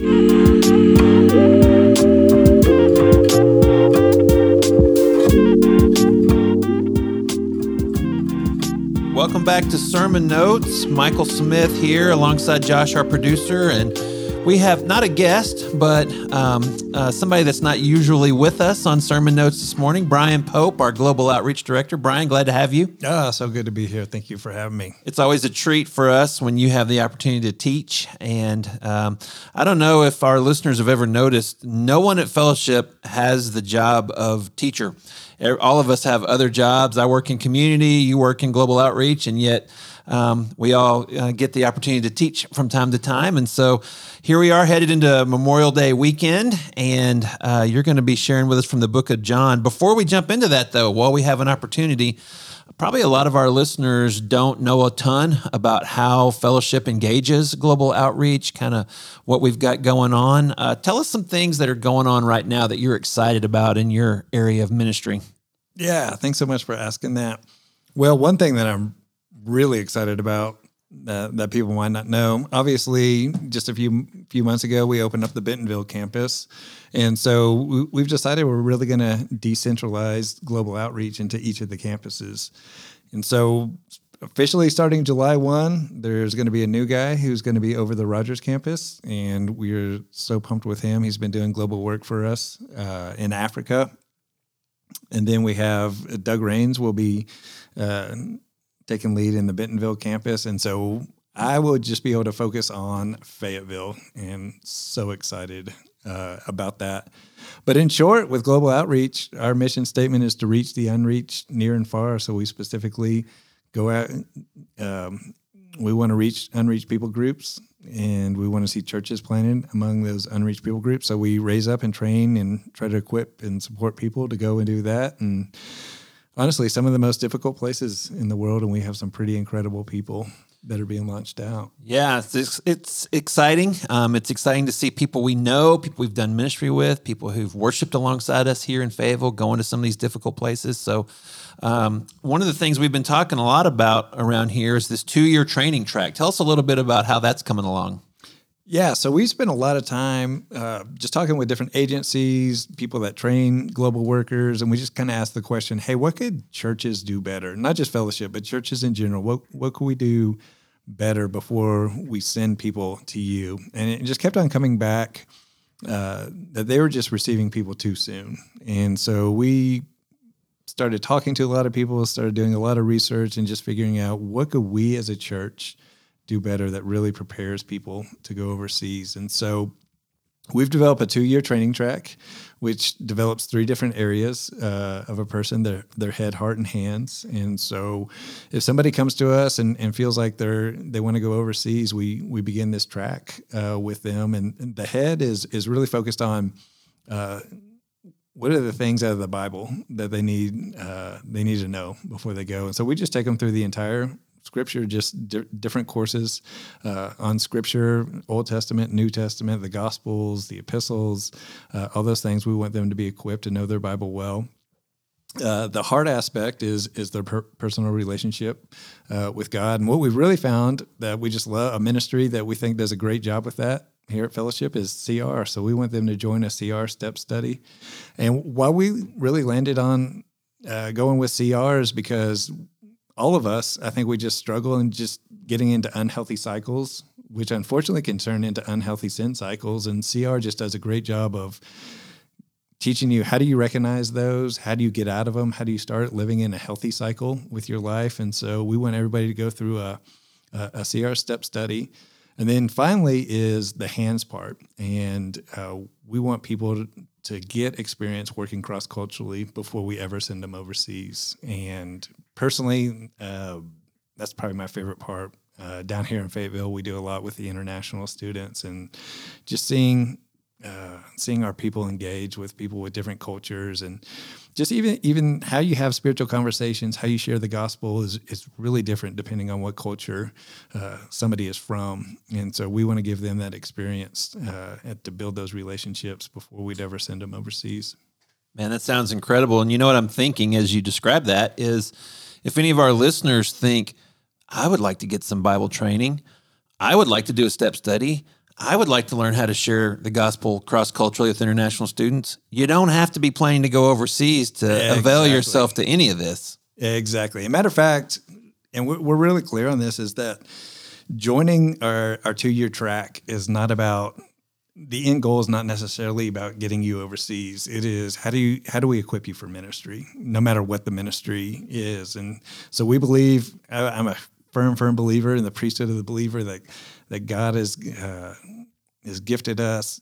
Welcome back to Sermon Notes. Michael Smith here alongside Josh, our producer, and we have not a guest, but um, uh, somebody that's not usually with us on Sermon Notes this morning, Brian Pope, our Global Outreach Director. Brian, glad to have you. Ah, so good to be here. Thank you for having me. It's always a treat for us when you have the opportunity to teach. And um, I don't know if our listeners have ever noticed, no one at Fellowship has the job of teacher. All of us have other jobs. I work in community, you work in global outreach, and yet um, we all uh, get the opportunity to teach from time to time. And so here we are headed into Memorial Day weekend, and uh, you're going to be sharing with us from the book of John. Before we jump into that, though, while we have an opportunity, probably a lot of our listeners don't know a ton about how fellowship engages global outreach, kind of what we've got going on. Uh, tell us some things that are going on right now that you're excited about in your area of ministry. Yeah, thanks so much for asking that. Well, one thing that I'm really excited about that, that people might not know. Obviously, just a few few months ago, we opened up the Bentonville campus, and so we, have decided we're really going to decentralize global outreach into each of the campuses. And so, officially starting July one, there's going to be a new guy who's going to be over the Rogers campus, and we're so pumped with him. He's been doing global work for us uh, in Africa. And then we have Doug Rains will be uh, taking lead in the Bentonville campus. And so I will just be able to focus on Fayetteville and so excited uh, about that. But in short, with global outreach, our mission statement is to reach the unreached near and far. So we specifically go out, um, we want to reach unreached people groups and we want to see churches planted among those unreached people groups. So we raise up and train and try to equip and support people to go and do that. And honestly some of the most difficult places in the world, and we have some pretty incredible people that are being launched out. Yeah, it's, it's exciting. Um, it's exciting to see people we know, people we've done ministry with, people who've worshiped alongside us here in Fayetteville, going to some of these difficult places. So, um, one of the things we've been talking a lot about around here is this two year training track. Tell us a little bit about how that's coming along. Yeah, so we spent a lot of time uh, just talking with different agencies, people that train global workers, and we just kind of asked the question: Hey, what could churches do better? Not just fellowship, but churches in general. What what could we do better before we send people to you? And it just kept on coming back uh, that they were just receiving people too soon, and so we started talking to a lot of people, started doing a lot of research, and just figuring out what could we as a church do better that really prepares people to go overseas. And so we've developed a two year training track, which develops three different areas uh, of a person their, their head, heart, and hands. And so if somebody comes to us and, and feels like they're, they want to go overseas, we, we begin this track uh, with them. And, and, the head is, is really focused on. Uh, what are the things out of the Bible that they need uh, they need to know before they go? And so we just take them through the entire scripture, just di- different courses uh, on scripture, Old Testament, New Testament, the Gospels, the epistles, uh, all those things. We want them to be equipped to know their Bible well. Uh, the hard aspect is is their per- personal relationship uh, with God, and what we've really found that we just love a ministry that we think does a great job with that here at Fellowship is CR. So we want them to join a CR step study, and why we really landed on uh, going with CR is because all of us, I think we just struggle in just getting into unhealthy cycles, which unfortunately can turn into unhealthy sin cycles. And CR just does a great job of teaching you how do you recognize those? How do you get out of them? How do you start living in a healthy cycle with your life? And so we want everybody to go through a, a, a CR step study. And then finally is the hands part. And uh, we want people to, to get experience working cross culturally before we ever send them overseas. And personally, uh, that's probably my favorite part. Uh, down here in Fayetteville, we do a lot with the international students, and just seeing uh, seeing our people engage with people with different cultures, and just even even how you have spiritual conversations, how you share the gospel is is really different depending on what culture uh, somebody is from, and so we want to give them that experience uh, to build those relationships before we'd ever send them overseas. Man, that sounds incredible. And you know what I'm thinking as you describe that is if any of our listeners think, I would like to get some Bible training, I would like to do a step study, I would like to learn how to share the gospel cross culturally with international students. You don't have to be planning to go overseas to Yeah, avail exactly. yourself to any of this. Exactly. A matter of fact, and we're, we're really clear on this, is that joining our, our two year track is not about the end goal is not necessarily about getting you overseas. It is how do you how do we equip you for ministry, no matter what the ministry is. And so we believe I'm a firm firm believer in the priesthood of the believer that that God has uh, has gifted us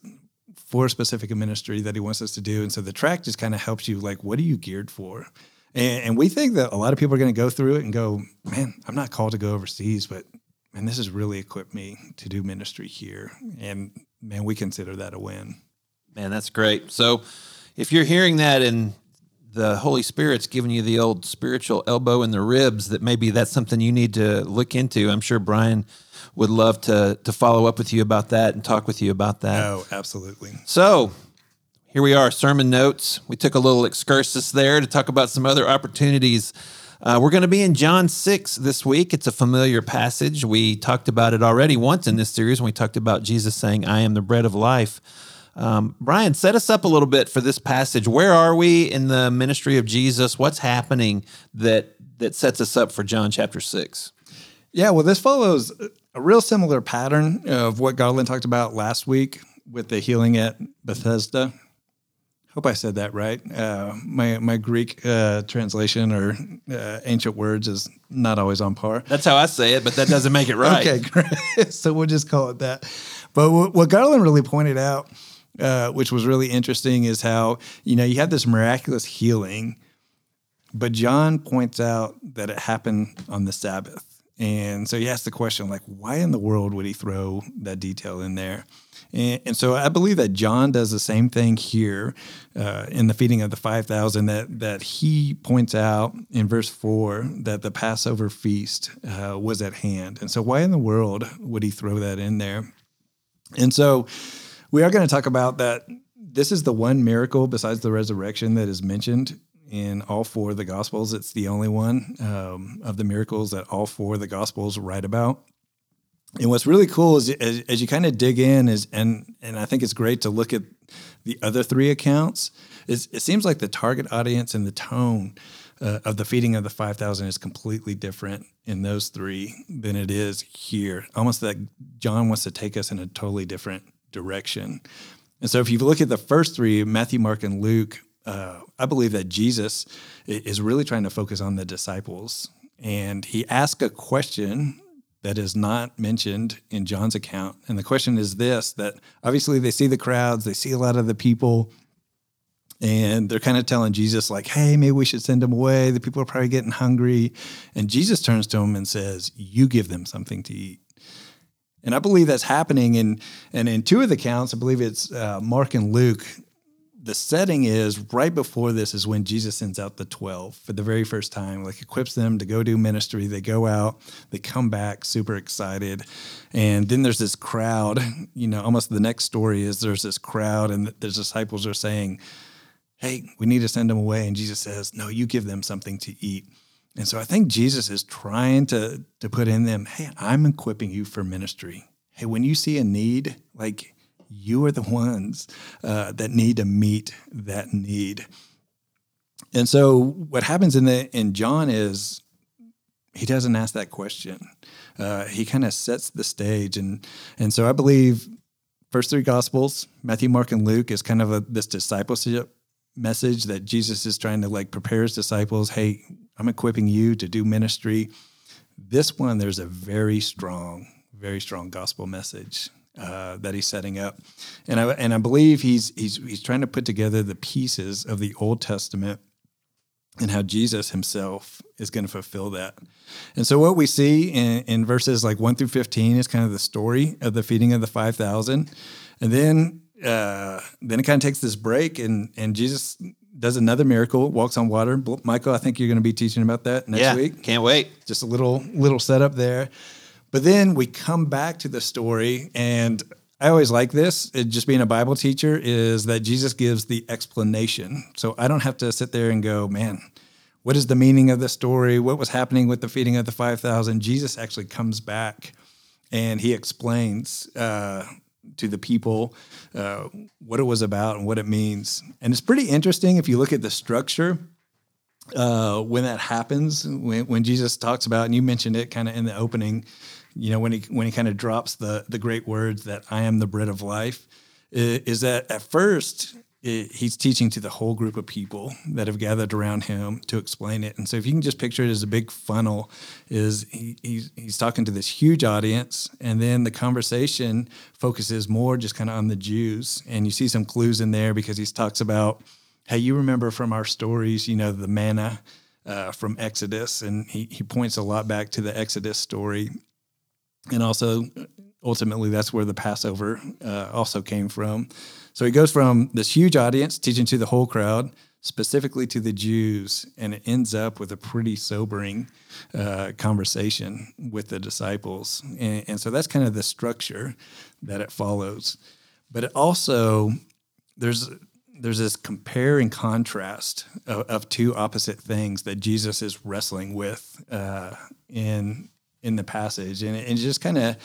for a specific ministry that He wants us to do. And so the track just kind of helps you like what are you geared for. And, and we think that a lot of people are going to go through it and go, man, I'm not called to go overseas, but man, this has really equipped me to do ministry here. And man, we consider that a win. Man, that's great. So if you're hearing that and the Holy Spirit's giving you the old spiritual elbow in the ribs, that maybe that's something you need to look into. I'm sure Brian would love to to follow up with you about that and talk with you about that. Oh, absolutely. So here we are, sermon notes. We took a little excursus there to talk about some other opportunities. Uh, we're going to be in John 6 this week. It's a familiar passage. We talked about it already once in this series when we talked about Jesus saying, I am the bread of life. Um, Brian, set us up a little bit for this passage. Where are we in the ministry of Jesus? What's happening that that sets us up for John chapter 6? Yeah, well, this follows a real similar pattern of what Garland talked about last week with the healing at Bethesda. Hope I said that right. Uh, my my Greek uh, translation or uh, ancient words is not always on par. That's how I say it, but that doesn't make it right. Okay, great. so we'll just call it that. But what, what Garland really pointed out, uh, which was really interesting, is how you know you have this miraculous healing, but John points out that it happened on the Sabbath, and so he asked the question like, why in the world would he throw that detail in there? And, and so I believe that John does the same thing here uh, in the feeding of the five thousand. That that he points out in verse four that the Passover feast uh, was at hand, and so why in the world would he throw that in there? And so we are going to talk about that. This is the one miracle besides the resurrection that is mentioned in all four of the Gospels. It's the only one um, of the miracles that all four of the Gospels write about. And what's really cool is as, as you kind of dig in is and and I think it's great to look at the other three accounts. It seems like the target audience and the tone uh, of the feeding of the five thousand is completely different in those three than it is here. Almost that John wants to take us in a totally different direction. And so if you look at the first three, Matthew, Mark, and Luke, uh, I believe that Jesus is really trying to focus on the disciples. And he asked a question that is not mentioned in John's account. And the question is this that obviously they see the crowds, they see a lot of the people, and they're kind of telling Jesus, like, hey, maybe we should send them away. The people are probably getting hungry. And Jesus turns to them and says, You give them something to eat. And I believe that's happening. And, and in two of the accounts, I believe it's uh, Mark and Luke, the setting is right before this is when Jesus sends out the 12 for the very first time, like equips them to go do ministry. They go out, they come back super excited. And then there's this crowd, you know, almost the next story is there's this crowd and the disciples are saying, Hey, we need to send them away. And Jesus says, No, you give them something to eat. And so I think Jesus is trying to, to put in them, Hey, I'm equipping you for ministry. Hey, when you see a need, like you are the ones uh, that need to meet that need. And so what happens in the in John is he doesn't ask that question. Uh, he kind of sets the stage, and and so I believe first three gospels, Matthew, Mark, and Luke, is kind of a, this discipleship message that Jesus is trying to like prepare his disciples. Hey, I'm equipping you to do ministry. This one, there's a very strong, very strong gospel message uh, that he's setting up, and I and I believe he's he's he's trying to put together the pieces of the Old Testament and how Jesus himself is going to fulfill that. And so what we see in, in verses like 1 through 15 is kind of the story of the feeding of the 5,000. And then uh, then it kind of takes this break and and Jesus does another miracle, walks on water. Michael, I think you're going to be teaching about that next yeah, week. can't wait. Just a little little setup there. But then we come back to the story and I always like this, it just being a Bible teacher, is that Jesus gives the explanation. So I don't have to sit there and go, man, what is the meaning of the story? What was happening with the feeding of the 5,000? Jesus actually comes back and he explains uh, to the people, uh, what it was about, and what it means. And it's pretty interesting if you look at the structure uh, when that happens. When, when Jesus talks about, and you mentioned it kind of in the opening, you know, when he when he kind of drops the the great words that I am the bread of life, is that at first it, he's teaching to the whole group of people that have gathered around him to explain it. And so, if you can just picture it as a big funnel, is he, he's he's talking to this huge audience, and then the conversation focuses more just kind of on the Jews, and you see some clues in there because he talks about, hey, you remember from our stories, you know, the manna. Uh, from Exodus, and he, he points a lot back to the Exodus story. And also, ultimately, that's where the Passover uh, also came from. So he goes from this huge audience teaching to the whole crowd, specifically to the Jews, and it ends up with a pretty sobering uh, conversation with the disciples. And, and, so that's kind of the structure that it follows. But it also, there's there's this compare and contrast of, of two opposite things that Jesus is wrestling with uh, in in the passage, and it just kind of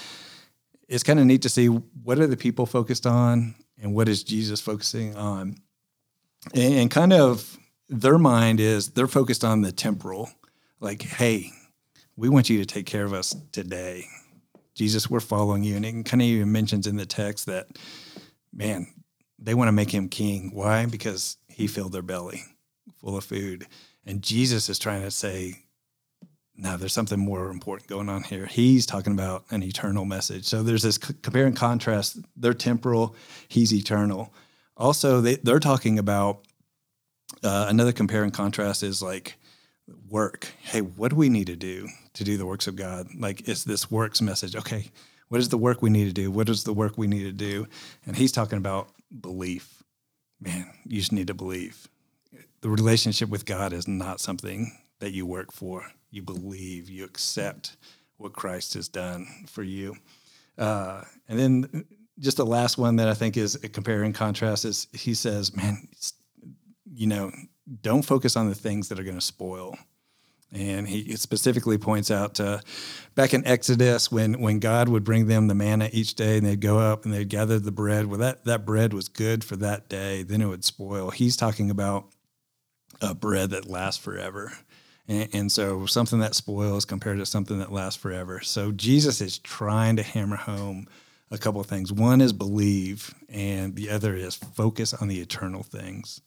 it's kind of neat to see what are the people focused on and what is Jesus focusing on? And, and kind of their mind is they're focused on the temporal, like, hey, we want you to take care of us today. Jesus, we're following you. And it kind of even mentions in the text that, man, they want to make him king. Why? Because he filled their belly full of food. And Jesus is trying to say, no, there's something more important going on here. He's talking about an eternal message. So there's this compare and contrast. They're temporal, he's eternal. Also, they, they're talking about uh, another compare and contrast is like work. Hey, what do we need to do to do the works of God? Like, it's this works message. Okay, what is the work we need to do? What is the work we need to do? And he's talking about belief. Man, you just need to believe. The relationship with God is not something that you work for you believe, you accept what Christ has done for you. Uh, and then just the last one that I think is a compare and contrast is he says, man, you know, don't focus on the things that are going to spoil. And he specifically points out uh, back in Exodus when, when God would bring them the manna each day and they'd go up and they'd gather the bread. Well, that, that bread was good for that day, then it would spoil. He's talking about a bread that lasts forever. And, and, so something that spoils compared to something that lasts forever. So Jesus is trying to hammer home a couple of things. One is believe, and the other is focus on the eternal things.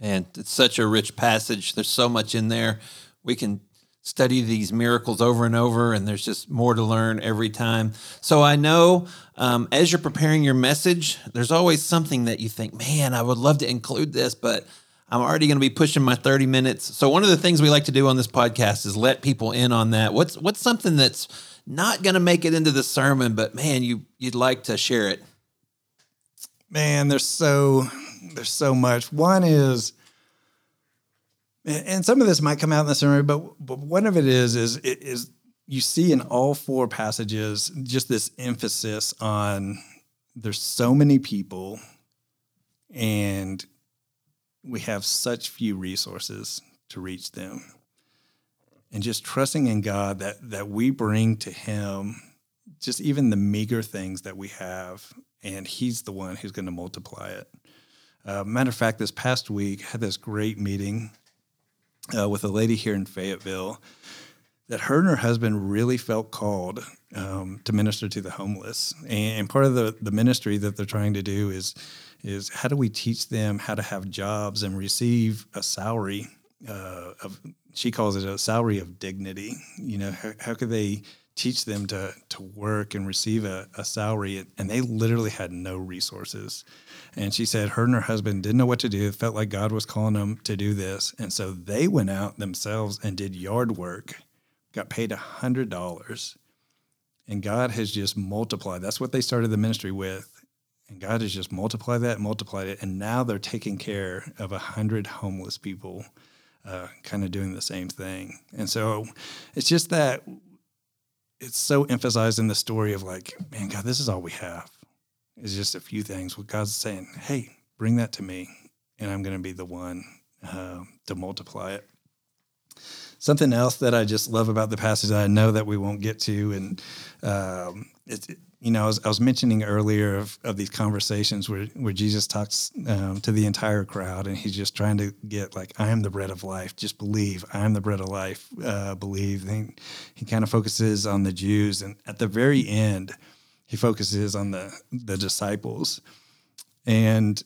And it's such a rich passage. There's so much in there. We can study these miracles over and over, and there's just more to learn every time. So I know um, as you're preparing your message, there's always something that you think, man, I would love to include this, but I'm already going to be pushing my 30 minutes. So one of the things we like to do on this podcast is let people in on that. What's what's something that's not going to make it into the sermon, but man, you you'd like to share it. Man, there's so there's so much. One is and some of this might come out in the sermon, but but one of it is is is you see in all four passages just this emphasis on there's so many people and we have such few resources to reach them. And just trusting in God that that we bring to him just even the meager things that we have, and he's the one who's going to multiply it. Uh, matter of fact, this past week I had this great meeting uh, with a lady here in Fayetteville that her and her husband really felt called um, to minister to the homeless. And part of the, the ministry that they're trying to do is is how do we teach them how to have jobs and receive a salary uh, of she calls it a salary of dignity. You know how, how could they teach them to to work and receive a, a salary? And they literally had no resources. And she said her and her husband didn't know what to do. Felt like god was calling them to do this. And so they went out themselves and did yard work got paid a hundred dollars and god has just multiplied that's what they started the ministry with and God has just multiplied that, multiplied it, and now they're taking care of a hundred homeless people, uh, kind of doing the same thing. And so it's just that it's so emphasized in the story of like, man, God, this is all we have. It's just a few things. What God's saying, hey, bring that to me, and I'm going to be the one uh, to multiply it. Something else that I just love about the passage that I know that we won't get to, and um, you know, I was, I was mentioning earlier of, of these conversations where, where Jesus talks um, to the entire crowd and he's just trying to get like, I am the bread of life. Just believe. I am the bread of life. Uh, believe. And he kind of focuses on the Jews. And at the very end, he focuses on the, the disciples. And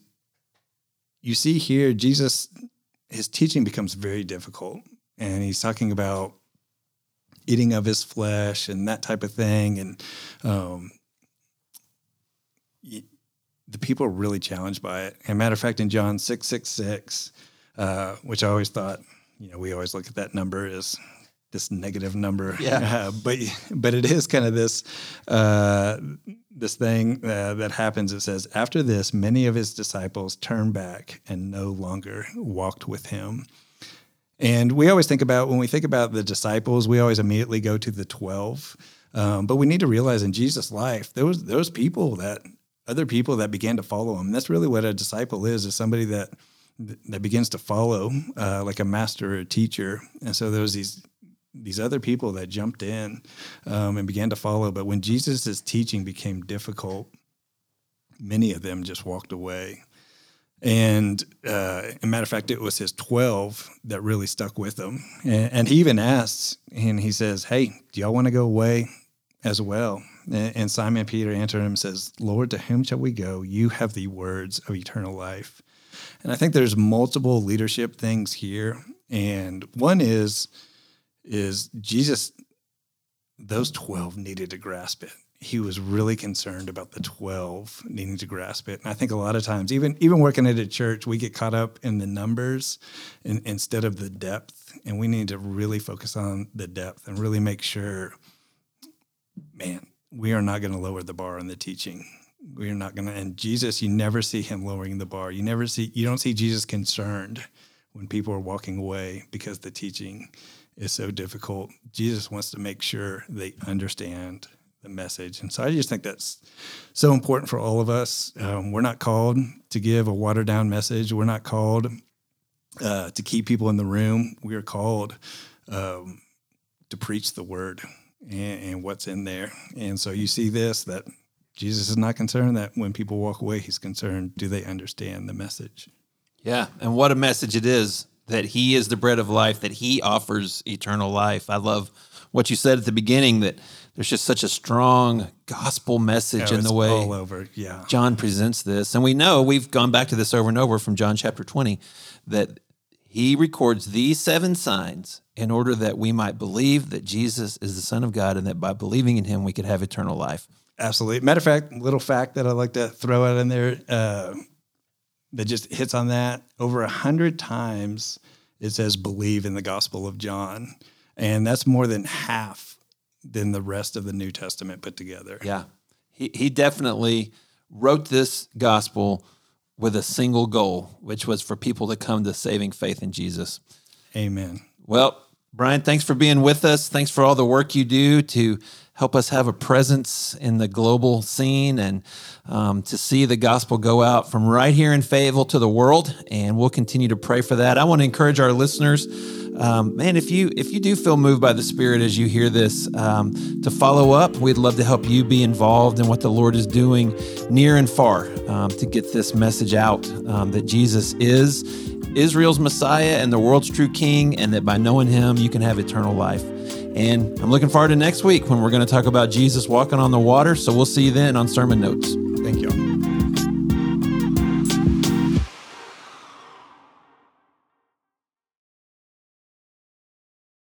you see here, Jesus, his teaching becomes very difficult. And he's talking about eating of his flesh and that type of thing. And, um, the people are really challenged by it. And matter of fact, in John six six six, uh, which I always thought, you know, we always look at that number as this negative number, yeah. Uh, but but it is kind of this uh, this thing uh, that happens. It says, after this, many of his disciples turned back and no longer walked with him. And we always think about when we think about the disciples, we always immediately go to the twelve. Um, but we need to realize in Jesus' life, was those people that other people that began to follow him. That's really what a disciple is: is somebody that that begins to follow, uh, like a master or a teacher. And so there was these these other people that jumped in um, and began to follow. But when Jesus' teaching became difficult, many of them just walked away. And uh, a matter of fact, it was his 12 that really stuck with him. And, and he even asks, and he says, Hey, do y'all want to go away as well? And Simon Peter answered him and says, Lord, to whom shall we go? You have the words of eternal life. And I think there's multiple leadership things here. And one is, is Jesus, those 12 needed to grasp it. He was really concerned about the 12 needing to grasp it. And I think a lot of times, even even working at a church, we get caught up in the numbers in, instead of the depth. And we need to really focus on the depth and really make sure, man, we are not going to lower the bar on the teaching. We are not going to. And Jesus, you never see him lowering the bar. You never see. You don't see Jesus concerned when people are walking away because the teaching is so difficult. Jesus wants to make sure they understand the message. And so I just think that's so important for all of us. Um, we're not called to give a watered down message. We're not called uh, to keep people in the room. We are called um, to preach the word and, and what's in there. And so you see this that Jesus is not concerned that when people walk away, he's concerned do they understand the message? Yeah. And what a message it is that he is the bread of life, that he offers eternal life. I love what you said at the beginning that there's just such a strong gospel message in the way all over. Yeah. John presents this. And we know we've gone back to this over and over from John chapter 20 that he records these seven signs in order that we might believe that Jesus is the Son of God and that by believing in him, we could have eternal life. Absolutely. Matter of fact, little fact that I'd like to throw out in there uh, that just hits on that over a hundred times it says believe in the Gospel of John. And that's more than half than the rest of the New Testament put together. Yeah. He, he definitely wrote this gospel with a single goal, which was for people to come to saving faith in Jesus. Amen. Well, Brian, thanks for being with us. Thanks for all the work you do to help us have a presence in the global scene and um, to see the gospel go out from right here in Fayetteville to the world. And we'll continue to pray for that. I want to encourage our listeners, um, man, if you if you do feel moved by the Spirit as you hear this, um, to follow up. We'd love to help you be involved in what the Lord is doing near and far um, to get this message out um, that Jesus is Israel's Messiah and the world's true King, and that by knowing Him, you can have eternal life. And I'm looking forward to next week when we're going to talk about Jesus walking on the water. So we'll see you then on Sermon Notes. Thank you.